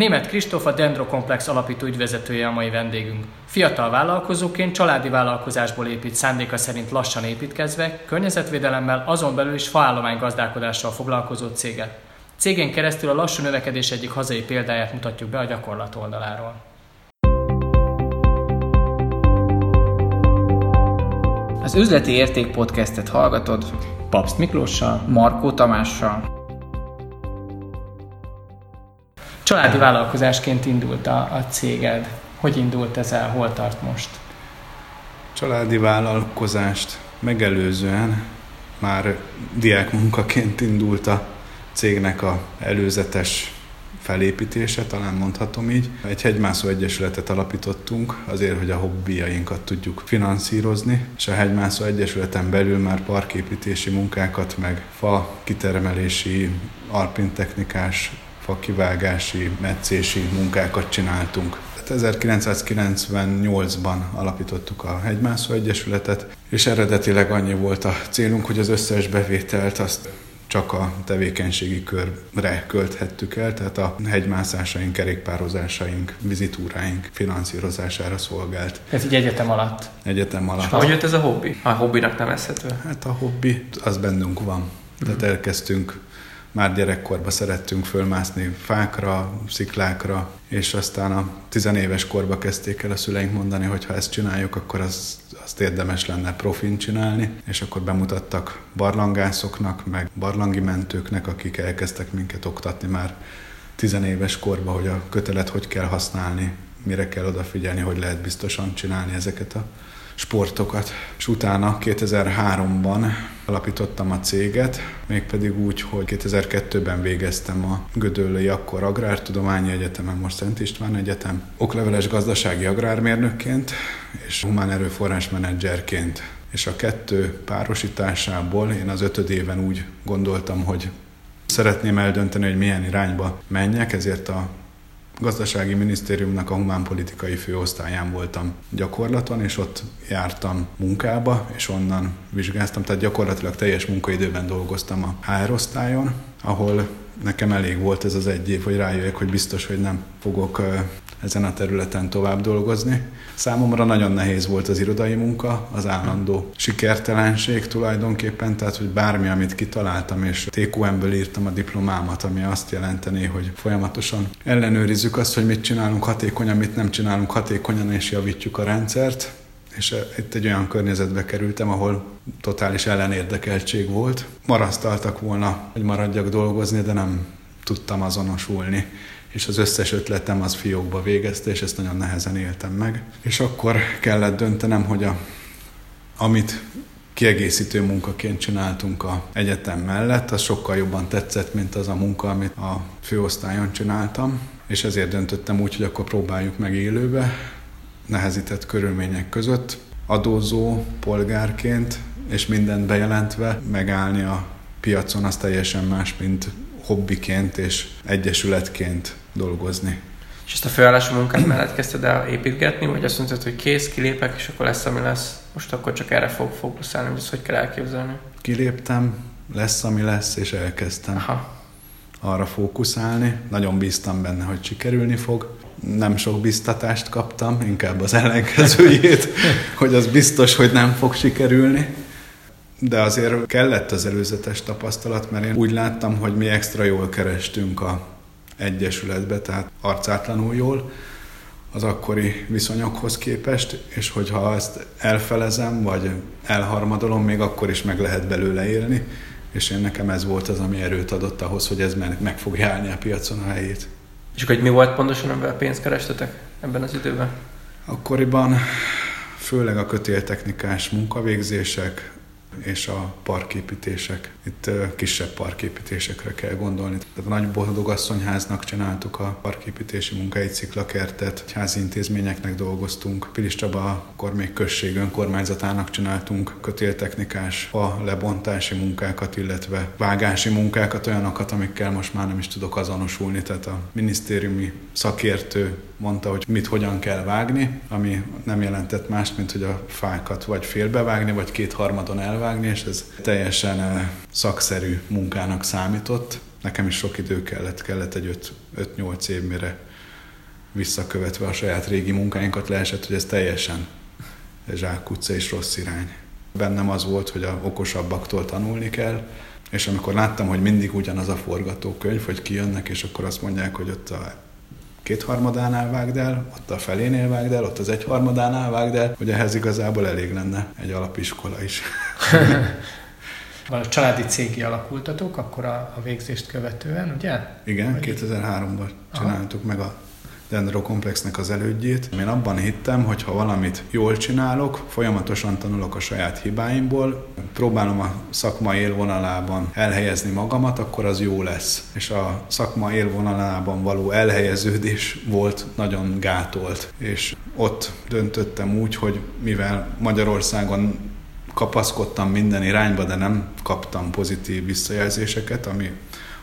Német Kristóf a Dendrokomplex alapító ügyvezetője a mai vendégünk. Fiatal vállalkozóként családi vállalkozásból épít szándéka szerint lassan építkezve, környezetvédelemmel, azon belül is faállomány gazdálkodással foglalkozó céget. Cégén keresztül a lassú növekedés egyik hazai példáját mutatjuk be a gyakorlat oldaláról. Az Üzleti Érték podcastet hallgatod Papst Miklóssal, Markó Tamással. Családi vállalkozásként indult a, a céged. Hogy indult ez el, hol tart most? Családi vállalkozást megelőzően már diákmunkaként indult a cégnek a előzetes felépítése, talán mondhatom így. Egy hegymászó egyesületet alapítottunk azért, hogy a hobbiainkat tudjuk finanszírozni, és a hegymászó egyesületen belül már parképítési munkákat, meg fa kitermelési, alpintechnikás fakivágási, metszési munkákat csináltunk. 1998-ban alapítottuk a Hegymászó Egyesületet, és eredetileg annyi volt a célunk, hogy az összes bevételt azt csak a tevékenységi körre költhettük el, tehát a hegymászásaink, kerékpározásaink, vizitúráink finanszírozására szolgált. Ez így egyetem alatt? Egyetem alatt. És hogy jött ez a hobbi? A hobbinak nevezhető? Hát a hobbi, az bennünk van. Tehát elkezdtünk már gyerekkorban szerettünk fölmászni fákra, sziklákra, és aztán a tizenéves korba kezdték el a szüleink mondani, hogy ha ezt csináljuk, akkor az, azt érdemes lenne profin csinálni, és akkor bemutattak barlangászoknak, meg barlangi mentőknek, akik elkezdtek minket oktatni már tizenéves korba, hogy a kötelet hogy kell használni, mire kell odafigyelni, hogy lehet biztosan csinálni ezeket a sportokat. És utána 2003-ban alapítottam a céget, mégpedig úgy, hogy 2002-ben végeztem a Gödöllői akkor Agrártudományi Egyetemen, most Szent István Egyetem, okleveles gazdasági agrármérnökként és humán erőforrás menedzserként. És a kettő párosításából én az ötödében úgy gondoltam, hogy szeretném eldönteni, hogy milyen irányba menjek, ezért a gazdasági minisztériumnak a humánpolitikai főosztályán voltam gyakorlaton, és ott jártam munkába, és onnan vizsgáztam, tehát gyakorlatilag teljes munkaidőben dolgoztam a HR osztályon, ahol nekem elég volt ez az egy év, hogy rájöjjek, hogy biztos, hogy nem fogok ezen a területen tovább dolgozni. Számomra nagyon nehéz volt az irodai munka, az állandó sikertelenség tulajdonképpen, tehát hogy bármi, amit kitaláltam, és TQM-ből írtam a diplomámat, ami azt jelenteni, hogy folyamatosan ellenőrizzük azt, hogy mit csinálunk hatékonyan, mit nem csinálunk hatékonyan, és javítjuk a rendszert. És itt egy olyan környezetbe kerültem, ahol totális ellenérdekeltség volt. Marasztaltak volna, hogy maradjak dolgozni, de nem tudtam azonosulni és az összes ötletem az fiókba végezte, és ezt nagyon nehezen éltem meg. És akkor kellett döntenem, hogy a, amit kiegészítő munkaként csináltunk a egyetem mellett, az sokkal jobban tetszett, mint az a munka, amit a főosztályon csináltam, és ezért döntöttem úgy, hogy akkor próbáljuk meg élőbe, nehezített körülmények között, adózó polgárként, és mindent bejelentve megállni a piacon, az teljesen más, mint hobbiként és egyesületként dolgozni. És ezt a főállású munkát mellett kezdted el építgetni, vagy azt mondtad, hogy kész, kilépek, és akkor lesz, ami lesz. Most akkor csak erre fog fókuszálni, hogy ezt hogy kell elképzelni? Kiléptem, lesz, ami lesz, és elkezdtem Aha. arra fókuszálni. Nagyon bíztam benne, hogy sikerülni fog. Nem sok biztatást kaptam, inkább az ellenkezőjét, hogy az biztos, hogy nem fog sikerülni. De azért kellett az előzetes tapasztalat, mert én úgy láttam, hogy mi extra jól kerestünk a egyesületbe, tehát arcátlanul jól az akkori viszonyokhoz képest, és hogyha ezt elfelezem, vagy elharmadolom, még akkor is meg lehet belőle élni, és én nekem ez volt az, ami erőt adott ahhoz, hogy ez meg fogja állni a piacon a helyét. És akkor mi volt pontosan, amivel pénzt kerestetek ebben az időben? Akkoriban főleg a kötéltechnikás munkavégzések, és a parképítések. Itt kisebb parképítésekre kell gondolni. Tehát a Nagy Boldogasszonyháznak csináltuk a parképítési munkáit, sziklakertet, házi intézményeknek dolgoztunk. Pilis Csaba, akkor még község önkormányzatának csináltunk kötéltechnikás, fa lebontási munkákat, illetve vágási munkákat, olyanokat, amikkel most már nem is tudok azonosulni. Tehát a minisztériumi szakértő mondta, hogy mit hogyan kell vágni, ami nem jelentett más, mint hogy a fákat vagy félbevágni, vagy kétharmadon elvágni, és ez teljesen szakszerű munkának számított, nekem is sok idő kellett, kellett egy 5-8 év, mire visszakövetve a saját régi munkáinkat leesett, hogy ez teljesen zsákutca és rossz irány. Bennem az volt, hogy a okosabbaktól tanulni kell, és amikor láttam, hogy mindig ugyanaz a forgatókönyv, hogy kijönnek, és akkor azt mondják, hogy ott a kétharmadánál vágd el, ott a felénél vágd el, ott az egyharmadánál vágd el, hogy ehhez igazából elég lenne egy alapiskola is. a családi cégi alakultatok, akkor a, a végzést követően, ugye? Igen, 2003-ban csináltuk Aha. meg a Dendro Komplexnek az elődjét. Én abban hittem, hogy ha valamit jól csinálok, folyamatosan tanulok a saját hibáimból, próbálom a szakma élvonalában elhelyezni magamat, akkor az jó lesz. És a szakma élvonalában való elhelyeződés volt nagyon gátolt. És ott döntöttem úgy, hogy mivel Magyarországon kapaszkodtam minden irányba, de nem kaptam pozitív visszajelzéseket, ami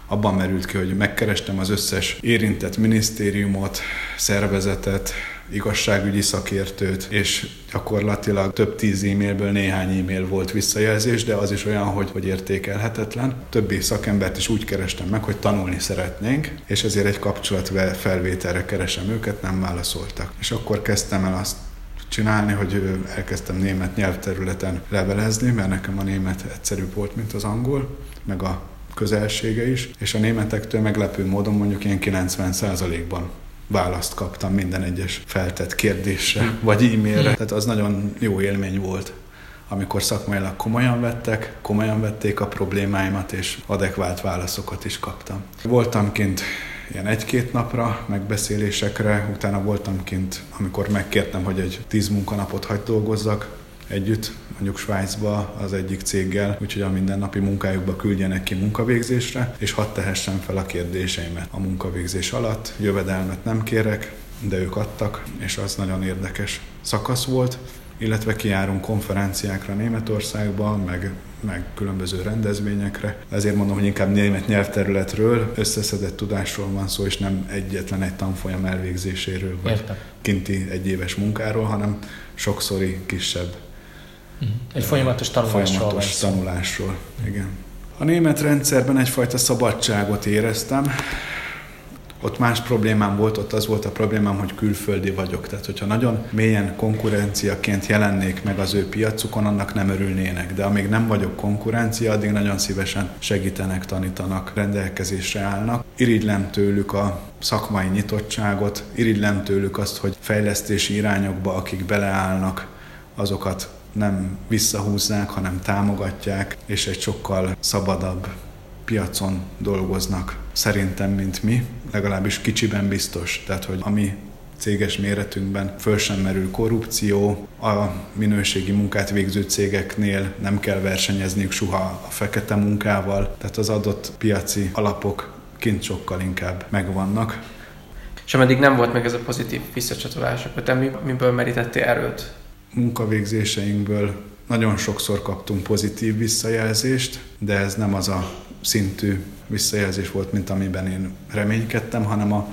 abban merült ki, hogy megkerestem az összes érintett minisztériumot, szervezetet, igazságügyi szakértőt, és gyakorlatilag több tíz e-mailből néhány e-mail volt visszajelzés, de az is olyan, hogy, hogy értékelhetetlen. Többi szakembert is úgy kerestem meg, hogy tanulni szeretnénk, és ezért egy kapcsolat felvételre keresem őket, nem válaszoltak. És akkor kezdtem el azt csinálni, hogy elkezdtem német nyelvterületen levelezni, mert nekem a német egyszerűbb volt, mint az angol, meg a közelsége is, és a németektől meglepő módon mondjuk ilyen 90%-ban választ kaptam minden egyes feltett kérdésre, hm. vagy e-mailre. Tehát az nagyon jó élmény volt amikor szakmailag komolyan vettek, komolyan vették a problémáimat, és adekvált válaszokat is kaptam. Voltam kint ilyen egy-két napra megbeszélésekre, utána voltam kint, amikor megkértem, hogy egy tíz munkanapot hagyd dolgozzak, együtt, mondjuk Svájcba az egyik céggel, úgyhogy a mindennapi munkájukba küldjenek ki munkavégzésre, és hadd tehessen fel a kérdéseimet a munkavégzés alatt. Jövedelmet nem kérek, de ők adtak, és az nagyon érdekes szakasz volt illetve kijárunk konferenciákra Németországba, meg, meg különböző rendezvényekre. Ezért mondom, hogy inkább német nyelvterületről, összeszedett tudásról van szó, és nem egyetlen egy tanfolyam elvégzéséről, vagy Értem. kinti egyéves munkáról, hanem sokszori kisebb. Egy folyamatos tanulásról. Folyamatos tanulásról, igen. A német rendszerben egyfajta szabadságot éreztem. Ott más problémám volt, ott az volt a problémám, hogy külföldi vagyok. Tehát, hogyha nagyon mélyen konkurenciaként jelennék meg az ő piacukon, annak nem örülnének. De amíg nem vagyok konkurencia, addig nagyon szívesen segítenek, tanítanak, rendelkezésre állnak. Irigylem tőlük a szakmai nyitottságot, irigylem tőlük azt, hogy fejlesztési irányokba, akik beleállnak, azokat nem visszahúzzák, hanem támogatják, és egy sokkal szabadabb piacon dolgoznak szerintem, mint mi, legalábbis kicsiben biztos. Tehát, hogy ami céges méretünkben föl sem merül korrupció, a minőségi munkát végző cégeknél nem kell versenyezniük soha a fekete munkával, tehát az adott piaci alapok kint sokkal inkább megvannak. És ameddig nem volt meg ez a pozitív visszacsatolás, akkor te miből merítettél erőt munkavégzéseinkből nagyon sokszor kaptunk pozitív visszajelzést, de ez nem az a szintű visszajelzés volt, mint amiben én reménykedtem, hanem a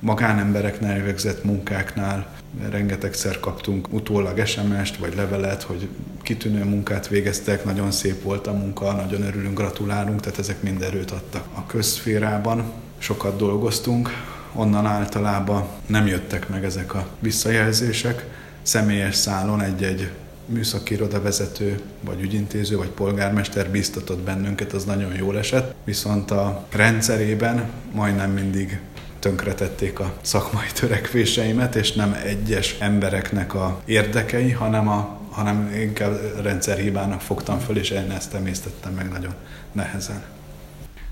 magánembereknél elvégzett munkáknál rengetegszer kaptunk utólag SMS-t vagy levelet, hogy kitűnő munkát végeztek, nagyon szép volt a munka, nagyon örülünk, gratulálunk, tehát ezek mind erőt adtak. A közszférában sokat dolgoztunk, onnan általában nem jöttek meg ezek a visszajelzések, személyes szálon egy-egy műszaki iroda vezető, vagy ügyintéző, vagy polgármester biztatott bennünket, az nagyon jól esett, viszont a rendszerében majdnem mindig tönkretették a szakmai törekvéseimet, és nem egyes embereknek a érdekei, hanem, a, hanem inkább rendszerhibának fogtam föl, és én ezt emésztettem meg nagyon nehezen.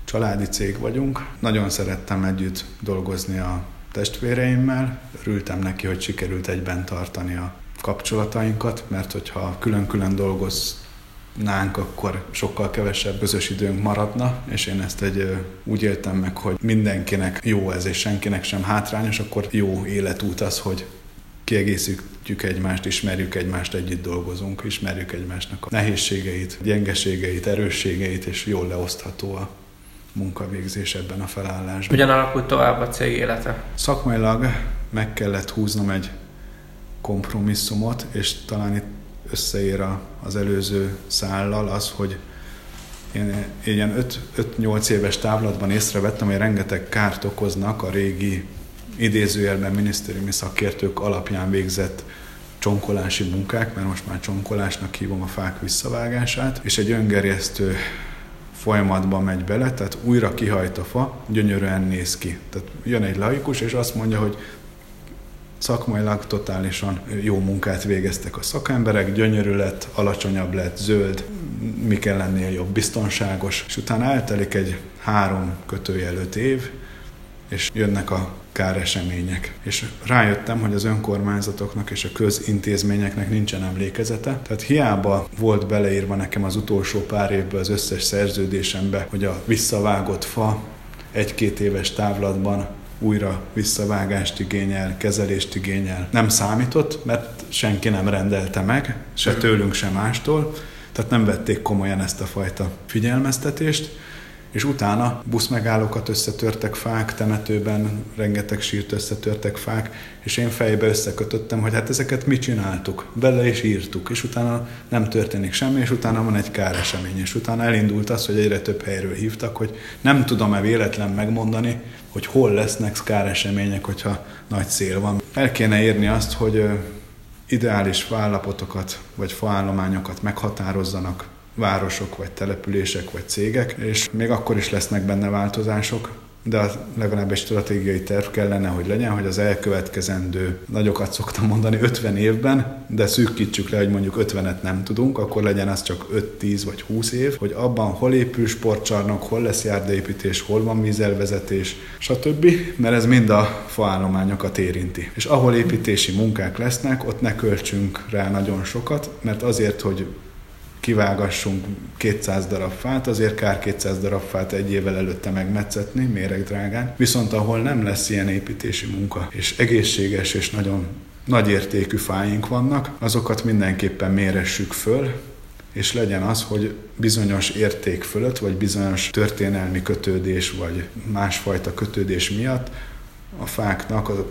Családi cég vagyunk, nagyon szerettem együtt dolgozni a testvéreimmel. Örültem neki, hogy sikerült egyben tartani a kapcsolatainkat, mert hogyha külön-külön dolgoznánk, akkor sokkal kevesebb közös időnk maradna, és én ezt egy úgy éltem meg, hogy mindenkinek jó ez, és senkinek sem hátrányos, akkor jó életút az, hogy kiegészítjük egymást, ismerjük egymást, együtt dolgozunk, ismerjük egymásnak a nehézségeit, gyengeségeit, erősségeit, és jól leosztható a munkavégzés ebben a felállásban. Hogyan alakult tovább a cég élete? Szakmailag meg kellett húznom egy kompromisszumot, és talán itt összeér az előző szállal az, hogy én ilyen 5-8 éves távlatban észrevettem, hogy rengeteg kárt okoznak a régi idézőjelben minisztériumi szakértők alapján végzett csonkolási munkák, mert most már csonkolásnak hívom a fák visszavágását, és egy öngerjesztő folyamatban megy bele, tehát újra kihajt a fa, gyönyörűen néz ki. Tehát jön egy laikus, és azt mondja, hogy szakmailag totálisan jó munkát végeztek a szakemberek, gyönyörű lett, alacsonyabb lett, zöld, mi kell lennie jobb, biztonságos, és utána eltelik egy három kötőjelöt év, és jönnek a káresemények. És rájöttem, hogy az önkormányzatoknak és a közintézményeknek nincsen emlékezete. Tehát hiába volt beleírva nekem az utolsó pár évben az összes szerződésembe, hogy a visszavágott fa egy-két éves távlatban újra visszavágást igényel, kezelést igényel. Nem számított, mert senki nem rendelte meg, se tőlünk, se mástól, tehát nem vették komolyan ezt a fajta figyelmeztetést, és utána buszmegállókat összetörtek fák, temetőben rengeteg sírt összetörtek fák, és én fejbe összekötöttem, hogy hát ezeket mi csináltuk, bele is írtuk, és utána nem történik semmi, és utána van egy káresemény, és utána elindult az, hogy egyre több helyről hívtak, hogy nem tudom-e véletlen megmondani, hogy hol lesznek káresemények, hogyha nagy szél van. El kéne írni azt, hogy ideális faállapotokat vagy faállományokat meghatározzanak városok, vagy települések, vagy cégek, és még akkor is lesznek benne változások, de legalább egy stratégiai terv kellene, hogy legyen, hogy az elkövetkezendő, nagyokat szoktam mondani, 50 évben, de szűkítsük le, hogy mondjuk 50-et nem tudunk, akkor legyen az csak 5-10 vagy 20 év, hogy abban hol épül sportcsarnok, hol lesz járdaépítés, hol van vízelvezetés, stb., mert ez mind a faállományokat érinti. És ahol építési munkák lesznek, ott ne költsünk rá nagyon sokat, mert azért, hogy kivágassunk 200 darab fát, azért kár 200 darab fát egy évvel előtte megmetszetni, méregdrágán. Viszont ahol nem lesz ilyen építési munka, és egészséges és nagyon nagy értékű fáink vannak, azokat mindenképpen méressük föl, és legyen az, hogy bizonyos érték fölött, vagy bizonyos történelmi kötődés, vagy másfajta kötődés miatt a fáknak a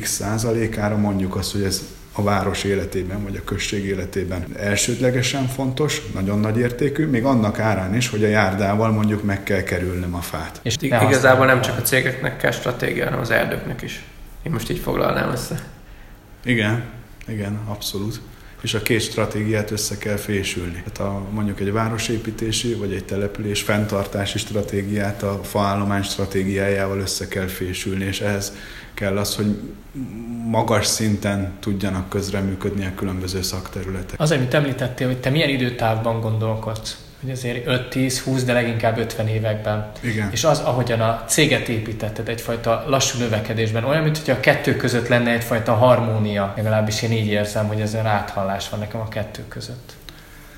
x százalékára mondjuk azt, hogy ez a város életében, vagy a község életében elsődlegesen fontos, nagyon nagy értékű, még annak árán is, hogy a járdával mondjuk meg kell kerülnöm a fát. És igazából nem csak a cégeknek kell stratégia, hanem az erdőknek is. Én most így foglalnám össze. Igen, igen, abszolút és a két stratégiát össze kell fésülni. Tehát a, mondjuk egy városépítési vagy egy település fenntartási stratégiát a faállomány stratégiájával össze kell fésülni, és ehhez kell az, hogy magas szinten tudjanak közreműködni a különböző szakterületek. Az, amit említettél, hogy te milyen időtávban gondolkodsz? Hogy azért 5-10-20, de leginkább 50 években. Igen. És az, ahogyan a céget építetted egyfajta lassú növekedésben, olyan, mint hogy a kettő között lenne egyfajta harmónia, legalábbis én így érzem, hogy ez olyan áthallás van nekem a kettő között.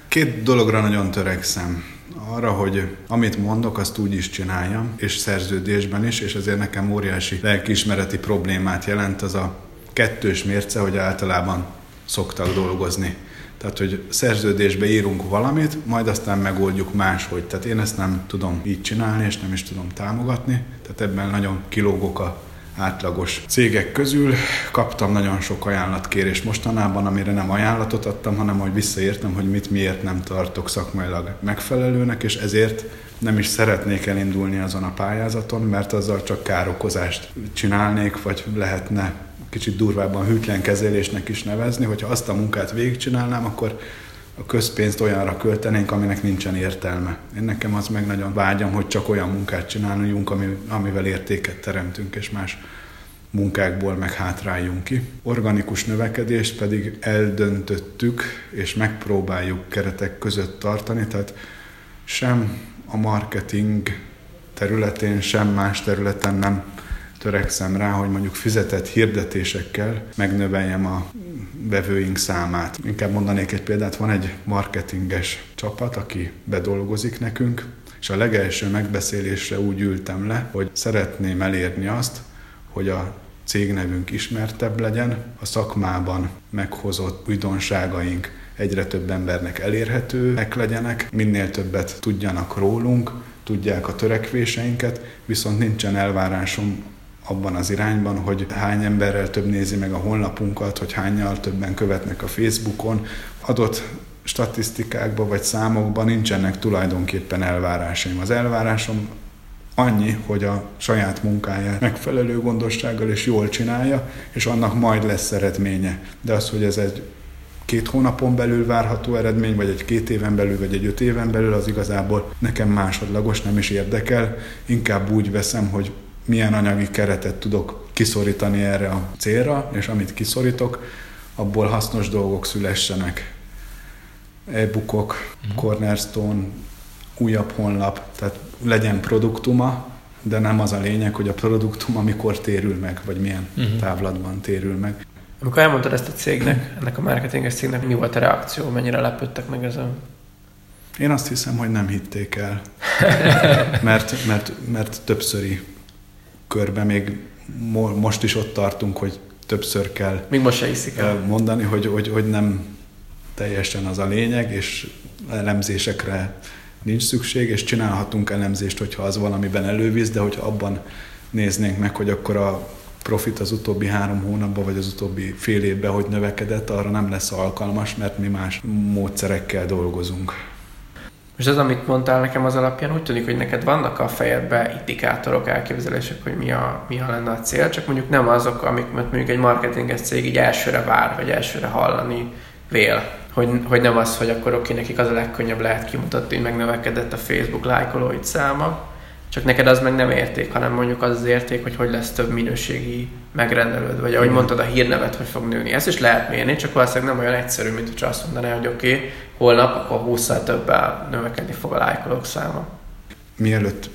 Két dologra nagyon törekszem. Arra, hogy amit mondok, azt úgy is csináljam, és szerződésben is, és ezért nekem óriási lelkiismereti problémát jelent az a kettős mérce, hogy általában szoktak dolgozni. Tehát, hogy szerződésbe írunk valamit, majd aztán megoldjuk máshogy. Tehát én ezt nem tudom így csinálni, és nem is tudom támogatni. Tehát ebben nagyon kilógok a átlagos cégek közül. Kaptam nagyon sok ajánlatkérést mostanában, amire nem ajánlatot adtam, hanem hogy visszaértem, hogy mit miért nem tartok szakmailag megfelelőnek, és ezért nem is szeretnék elindulni azon a pályázaton, mert azzal csak károkozást csinálnék, vagy lehetne kicsit durvábban hűtlen kezelésnek is nevezni, hogyha azt a munkát végigcsinálnám, akkor a közpénzt olyanra költenénk, aminek nincsen értelme. Én nekem az meg nagyon vágyam, hogy csak olyan munkát csináljunk, amivel értéket teremtünk, és más munkákból meg hátráljunk ki. Organikus növekedést pedig eldöntöttük, és megpróbáljuk keretek között tartani, tehát sem a marketing területén, sem más területen nem törekszem rá, hogy mondjuk fizetett hirdetésekkel megnöveljem a vevőink számát. Inkább mondanék egy példát, van egy marketinges csapat, aki bedolgozik nekünk, és a legelső megbeszélésre úgy ültem le, hogy szeretném elérni azt, hogy a cégnevünk ismertebb legyen, a szakmában meghozott újdonságaink egyre több embernek elérhetőek legyenek, minél többet tudjanak rólunk, tudják a törekvéseinket, viszont nincsen elvárásom abban az irányban, hogy hány emberrel több nézi meg a honlapunkat, hogy hányal többen követnek a Facebookon. Adott statisztikákban vagy számokban nincsenek tulajdonképpen elvárásaim. Az elvárásom annyi, hogy a saját munkáját megfelelő gondossággal és jól csinálja, és annak majd lesz eredménye. De az, hogy ez egy két hónapon belül várható eredmény, vagy egy két éven belül, vagy egy öt éven belül, az igazából nekem másodlagos, nem is érdekel. Inkább úgy veszem, hogy milyen anyagi keretet tudok kiszorítani erre a célra, és amit kiszorítok, abból hasznos dolgok szülessenek. E-bookok, mm. cornerstone, újabb honlap, tehát legyen produktuma, de nem az a lényeg, hogy a produktum amikor térül meg, vagy milyen uh-huh. távlatban térül meg. Amikor elmondtad ezt a cégnek, ennek a marketinges cégnek, mi volt a reakció, mennyire lepődtek meg ezen? Én azt hiszem, hogy nem hitték el, mert, mert, mert többszöri körbe még most is ott tartunk, hogy többször kell még most se hiszik el. mondani, hogy, hogy, hogy nem teljesen az a lényeg, és elemzésekre nincs szükség, és csinálhatunk elemzést, hogyha az valamiben elővíz, de hogyha abban néznénk meg, hogy akkor a profit az utóbbi három hónapban, vagy az utóbbi fél évben, hogy növekedett, arra nem lesz alkalmas, mert mi más módszerekkel dolgozunk. És az, amit mondtál nekem az alapján, úgy tűnik, hogy neked vannak a fejedben indikátorok, elképzelések, hogy mi a, mi a lenne a cél, csak mondjuk nem azok, amik mondjuk egy marketinges cég így elsőre vár, vagy elsőre hallani vél. Hogy, hogy nem az, hogy akkor oké, nekik az a legkönnyebb lehet kimutatni, hogy megnövekedett a Facebook lájkolóid száma, csak neked az meg nem érték, hanem mondjuk az az érték, hogy hogy lesz több minőségi megrendelőd, vagy ahogy mondtad, a hírnevet hogy fog nőni. Ezt is lehet mérni, csak valószínűleg nem olyan egyszerű, mint hogy azt mondaná, hogy oké, okay, holnap akkor 20 többel növekedni fog a lájkolók száma. Mielőtt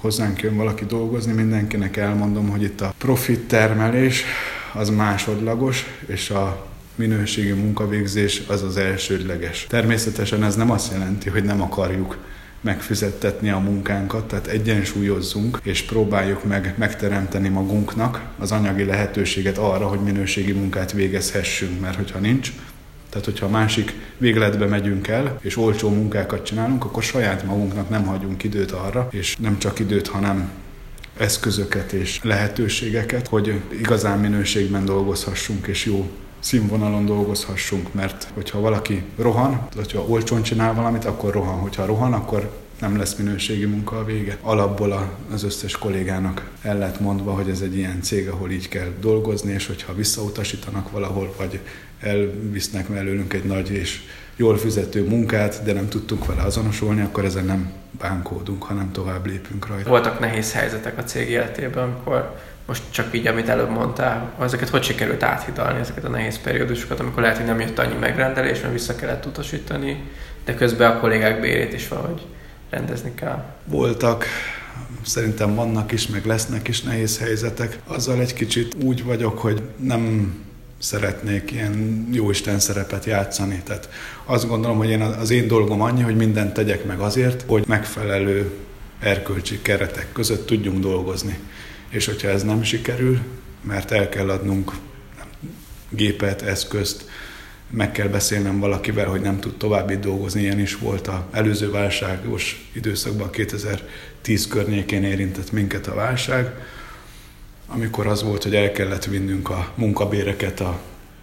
hozzánk jön valaki dolgozni, mindenkinek elmondom, hogy itt a profit termelés az másodlagos, és a minőségi munkavégzés az az elsődleges. Természetesen ez nem azt jelenti, hogy nem akarjuk megfizettetni a munkánkat, tehát egyensúlyozzunk, és próbáljuk meg megteremteni magunknak az anyagi lehetőséget arra, hogy minőségi munkát végezhessünk, mert hogyha nincs, tehát, hogyha a másik végletbe megyünk el, és olcsó munkákat csinálunk, akkor saját magunknak nem hagyunk időt arra, és nem csak időt, hanem eszközöket és lehetőségeket, hogy igazán minőségben dolgozhassunk, és jó színvonalon dolgozhassunk, mert hogyha valaki rohan, hogyha olcsón csinál valamit, akkor rohan. Hogyha rohan, akkor nem lesz minőségi munka a vége. Alapból az összes kollégának el lett mondva, hogy ez egy ilyen cég, ahol így kell dolgozni, és hogyha visszautasítanak valahol, vagy elvisznek mellőlünk egy nagy és jól fizető munkát, de nem tudtunk vele azonosulni, akkor ezen nem bánkódunk, hanem tovább lépünk rajta. Voltak nehéz helyzetek a cég életében, amikor most csak így, amit előbb mondtál, ezeket hogy sikerült áthidalni, ezeket a nehéz periódusokat, amikor lehet, hogy nem jött annyi megrendelés, mert vissza kellett utasítani, de közben a kollégák bérét is valahogy rendezni kell. Voltak, szerintem vannak is, meg lesznek is nehéz helyzetek. Azzal egy kicsit úgy vagyok, hogy nem szeretnék ilyen jóisten szerepet játszani. Tehát azt gondolom, hogy én az én dolgom annyi, hogy mindent tegyek meg azért, hogy megfelelő erkölcsi keretek között tudjunk dolgozni és hogyha ez nem sikerül, mert el kell adnunk gépet, eszközt, meg kell beszélnem valakivel, hogy nem tud tovább itt dolgozni. Ilyen is volt a előző válságos időszakban, 2010 környékén érintett minket a válság, amikor az volt, hogy el kellett vinnünk a munkabéreket a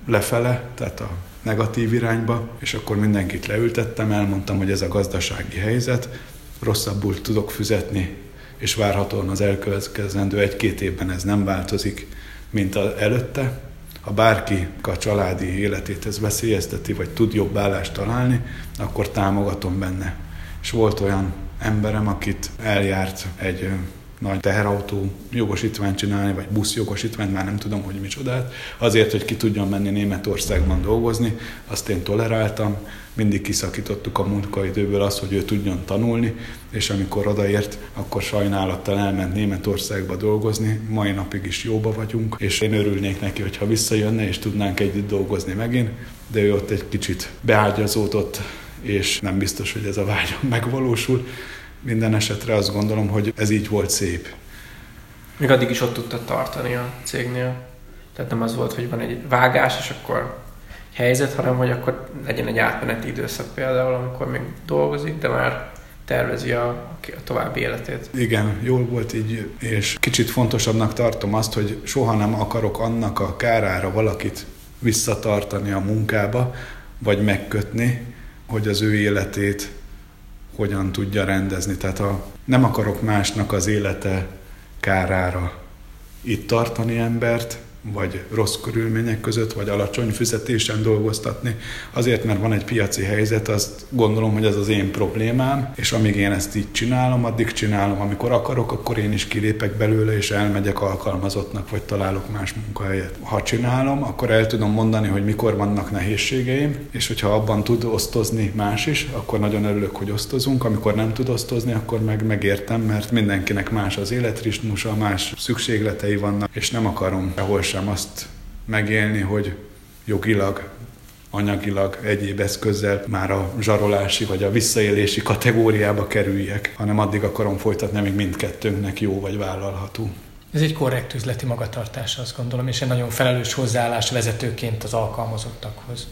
lefele, tehát a negatív irányba, és akkor mindenkit leültettem, elmondtam, hogy ez a gazdasági helyzet, rosszabbul tudok fizetni, és várhatóan az elkövetkezendő egy-két évben ez nem változik, mint az előtte. Ha bárki a családi életét ez veszélyezteti, vagy tud jobb állást találni, akkor támogatom benne. És volt olyan emberem, akit eljárt egy nagy teherautó jogosítványt csinálni, vagy busz jogosítványt, már nem tudom, hogy micsodát, azért, hogy ki tudjon menni Németországban dolgozni, azt én toleráltam, mindig kiszakítottuk a munkaidőből azt, hogy ő tudjon tanulni, és amikor odaért, akkor sajnálattal elment Németországba dolgozni, mai napig is jóba vagyunk, és én örülnék neki, hogyha visszajönne, és tudnánk együtt dolgozni megint, de ő ott egy kicsit beágyazódott, és nem biztos, hogy ez a vágyam megvalósul. Minden esetre azt gondolom, hogy ez így volt szép. Még addig is ott tudtad tartani a cégnél? Tehát nem az volt, hogy van egy vágás, és akkor helyzet, hanem hogy akkor legyen egy átmeneti időszak például, amikor még dolgozik, de már tervezi a, a további életét. Igen, jól volt így, és kicsit fontosabbnak tartom azt, hogy soha nem akarok annak a kárára valakit visszatartani a munkába, vagy megkötni, hogy az ő életét hogyan tudja rendezni. Tehát a, nem akarok másnak az élete kárára itt tartani embert, vagy rossz körülmények között, vagy alacsony fizetésen dolgoztatni. Azért, mert van egy piaci helyzet, azt gondolom, hogy ez az én problémám, és amíg én ezt így csinálom, addig csinálom. Amikor akarok, akkor én is kilépek belőle, és elmegyek alkalmazottnak, vagy találok más munkahelyet. Ha csinálom, akkor el tudom mondani, hogy mikor vannak nehézségeim, és hogyha abban tud osztozni más is, akkor nagyon örülök, hogy osztozunk. Amikor nem tud osztozni, akkor meg megértem, mert mindenkinek más az életritmusa, más szükségletei vannak, és nem akarom ahol sem azt megélni, hogy jogilag, anyagilag, egyéb eszközzel már a zsarolási vagy a visszaélési kategóriába kerüljek, hanem addig akarom folytatni, amíg mindkettőnknek jó vagy vállalható. Ez egy korrekt üzleti magatartás, azt gondolom, és egy nagyon felelős hozzáállás vezetőként az alkalmazottakhoz.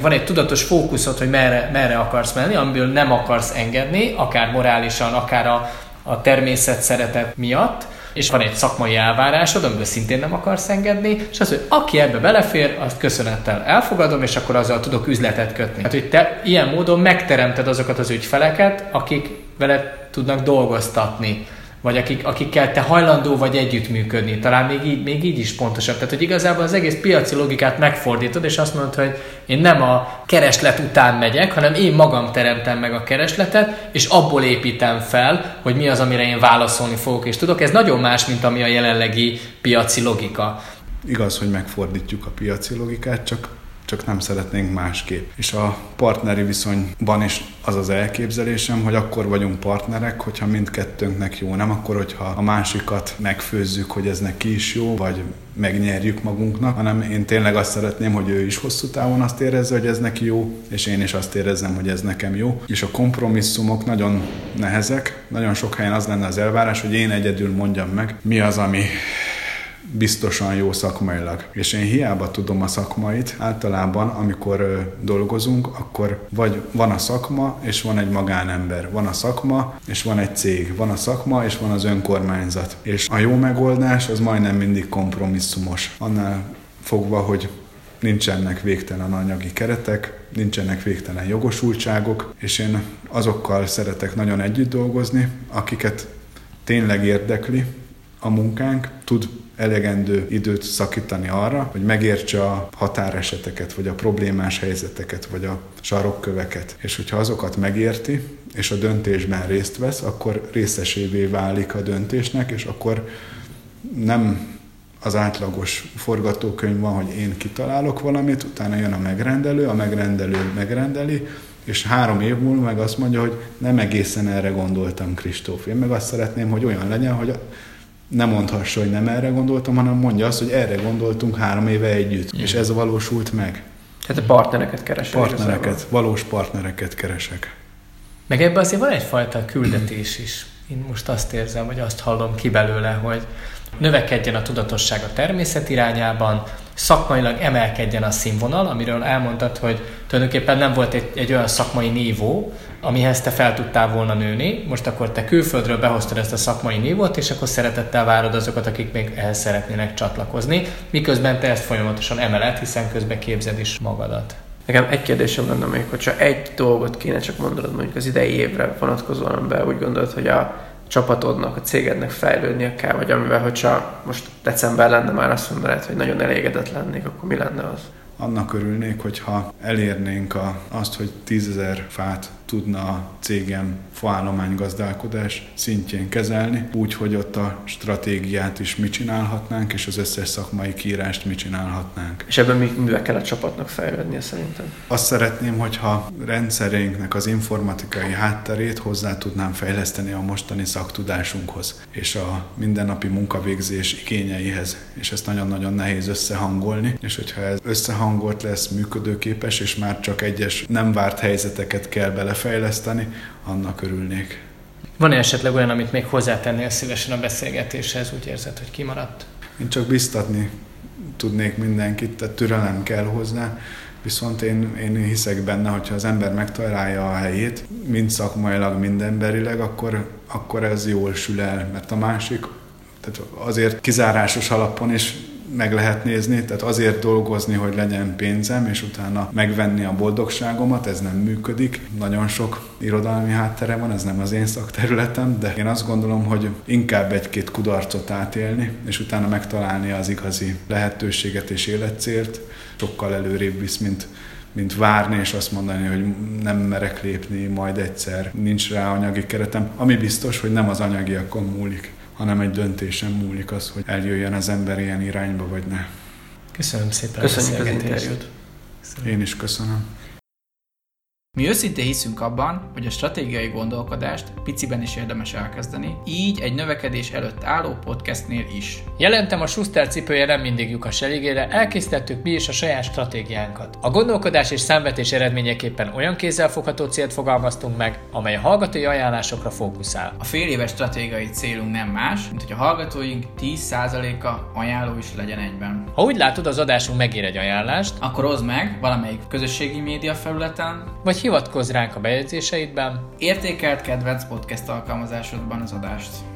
Van egy tudatos fókuszod, hogy merre, merre akarsz menni, amiből nem akarsz engedni, akár morálisan, akár a, a természet szeretet miatt, és van egy szakmai elvárásod, amiből szintén nem akarsz engedni, és az, hogy aki ebbe belefér, azt köszönettel elfogadom, és akkor azzal tudok üzletet kötni. Hát, hogy te ilyen módon megteremted azokat az ügyfeleket, akik vele tudnak dolgoztatni vagy akik, akikkel te hajlandó vagy együttműködni. Talán még így, még így is pontosabb. Tehát, hogy igazából az egész piaci logikát megfordítod, és azt mondod, hogy én nem a kereslet után megyek, hanem én magam teremtem meg a keresletet, és abból építem fel, hogy mi az, amire én válaszolni fogok, és tudok. Ez nagyon más, mint ami a jelenlegi piaci logika. Igaz, hogy megfordítjuk a piaci logikát, csak csak nem szeretnénk másképp. És a partneri viszonyban is az az elképzelésem, hogy akkor vagyunk partnerek, hogyha mindkettőnknek jó, nem akkor, hogyha a másikat megfőzzük, hogy ez neki is jó, vagy megnyerjük magunknak, hanem én tényleg azt szeretném, hogy ő is hosszú távon azt érezze, hogy ez neki jó, és én is azt érezzem, hogy ez nekem jó. És a kompromisszumok nagyon nehezek, nagyon sok helyen az lenne az elvárás, hogy én egyedül mondjam meg, mi az, ami biztosan jó szakmailag. És én hiába tudom a szakmait, általában amikor dolgozunk, akkor vagy van a szakma, és van egy magánember. Van a szakma, és van egy cég. Van a szakma, és van az önkormányzat. És a jó megoldás az majdnem mindig kompromisszumos. Annál fogva, hogy nincsenek végtelen anyagi keretek, nincsenek végtelen jogosultságok, és én azokkal szeretek nagyon együtt dolgozni, akiket tényleg érdekli a munkánk, tud elegendő időt szakítani arra, hogy megértse a határeseteket, vagy a problémás helyzeteket, vagy a sarokköveket. És hogyha azokat megérti, és a döntésben részt vesz, akkor részesévé válik a döntésnek, és akkor nem az átlagos forgatókönyv van, hogy én kitalálok valamit, utána jön a megrendelő, a megrendelő megrendeli, és három év múlva meg azt mondja, hogy nem egészen erre gondoltam, Kristóf. Én meg azt szeretném, hogy olyan legyen, hogy nem mondhassa, hogy nem erre gondoltam, hanem mondja azt, hogy erre gondoltunk három éve együtt, mm. és ez valósult meg. Tehát a partnereket keresek. Partnereket, igazából. valós partnereket keresek. Meg ebben azért van egyfajta küldetés is. Én most azt érzem, vagy azt hallom ki belőle, hogy növekedjen a tudatosság a természet irányában, szakmailag emelkedjen a színvonal, amiről elmondtad, hogy tulajdonképpen nem volt egy, egy olyan szakmai nívó, amihez te fel tudtál volna nőni. Most akkor te külföldről behoztad ezt a szakmai nívót, és akkor szeretettel várod azokat, akik még ehhez szeretnének csatlakozni, miközben te ezt folyamatosan emeled, hiszen közben képzed is magadat. Nekem egy kérdésem lenne még, hogyha egy dolgot kéne csak mondanod mondjuk az idei évre vonatkozóan, amiben úgy gondolod, hogy a csapatodnak, a cégednek fejlődnie kell, vagy amivel, hogyha most december lenne már azt mondanád, hogy nagyon elégedett lennék, akkor mi lenne az? Annak örülnék, hogyha elérnénk a, azt, hogy tízezer fát tudna a cégem gazdálkodás szintjén kezelni, úgy, hogy ott a stratégiát is mi csinálhatnánk, és az összes szakmai kiírást mi csinálhatnánk. És ebben mi, mivel kell a csapatnak fejlődnie szerintem? Azt szeretném, hogyha rendszereinknek az informatikai hátterét hozzá tudnám fejleszteni a mostani szaktudásunkhoz, és a mindennapi munkavégzés igényeihez, és ezt nagyon-nagyon nehéz összehangolni, és hogyha ez összehangolt lesz, működőképes, és már csak egyes nem várt helyzeteket kell belefejleszteni, annak örülnék. Van-e esetleg olyan, amit még hozzátennél szívesen a beszélgetéshez, úgy érzed, hogy kimaradt? Én csak biztatni tudnék mindenkit, tehát türelem kell hozzá, viszont én, én hiszek benne, hogyha az ember megtalálja a helyét, mind szakmailag, mind emberileg, akkor, akkor ez jól sül el, mert a másik, tehát azért kizárásos alapon is meg lehet nézni, tehát azért dolgozni, hogy legyen pénzem, és utána megvenni a boldogságomat, ez nem működik. Nagyon sok irodalmi háttere van, ez nem az én szakterületem, de én azt gondolom, hogy inkább egy-két kudarcot átélni, és utána megtalálni az igazi lehetőséget és életcélt, sokkal előrébb visz, mint mint várni és azt mondani, hogy nem merek lépni, majd egyszer nincs rá anyagi keretem. Ami biztos, hogy nem az anyagiakon múlik, hanem egy döntésen múlik az, hogy eljöjjön az ember ilyen irányba, vagy ne. Köszönöm szépen Köszönjük az interjút. Én is köszönöm. Mi őszintén hiszünk abban, hogy a stratégiai gondolkodást piciben is érdemes elkezdeni, így egy növekedés előtt álló podcastnél is. Jelentem a Schuster cipője nem mindig lyukas elégére, elkészítettük mi is a saját stratégiánkat. A gondolkodás és számvetés eredményeképpen olyan kézzelfogható célt fogalmaztunk meg, amely a hallgatói ajánlásokra fókuszál. A fél éves stratégiai célunk nem más, mint hogy a hallgatóink 10%-a ajánló is legyen egyben. Ha úgy látod, az adásunk megér egy ajánlást, Akkor hozd meg valamelyik közösségi média felületen, vagy hivatkozz ránk a bejegyzéseidben, értékelt kedvenc podcast alkalmazásodban az adást.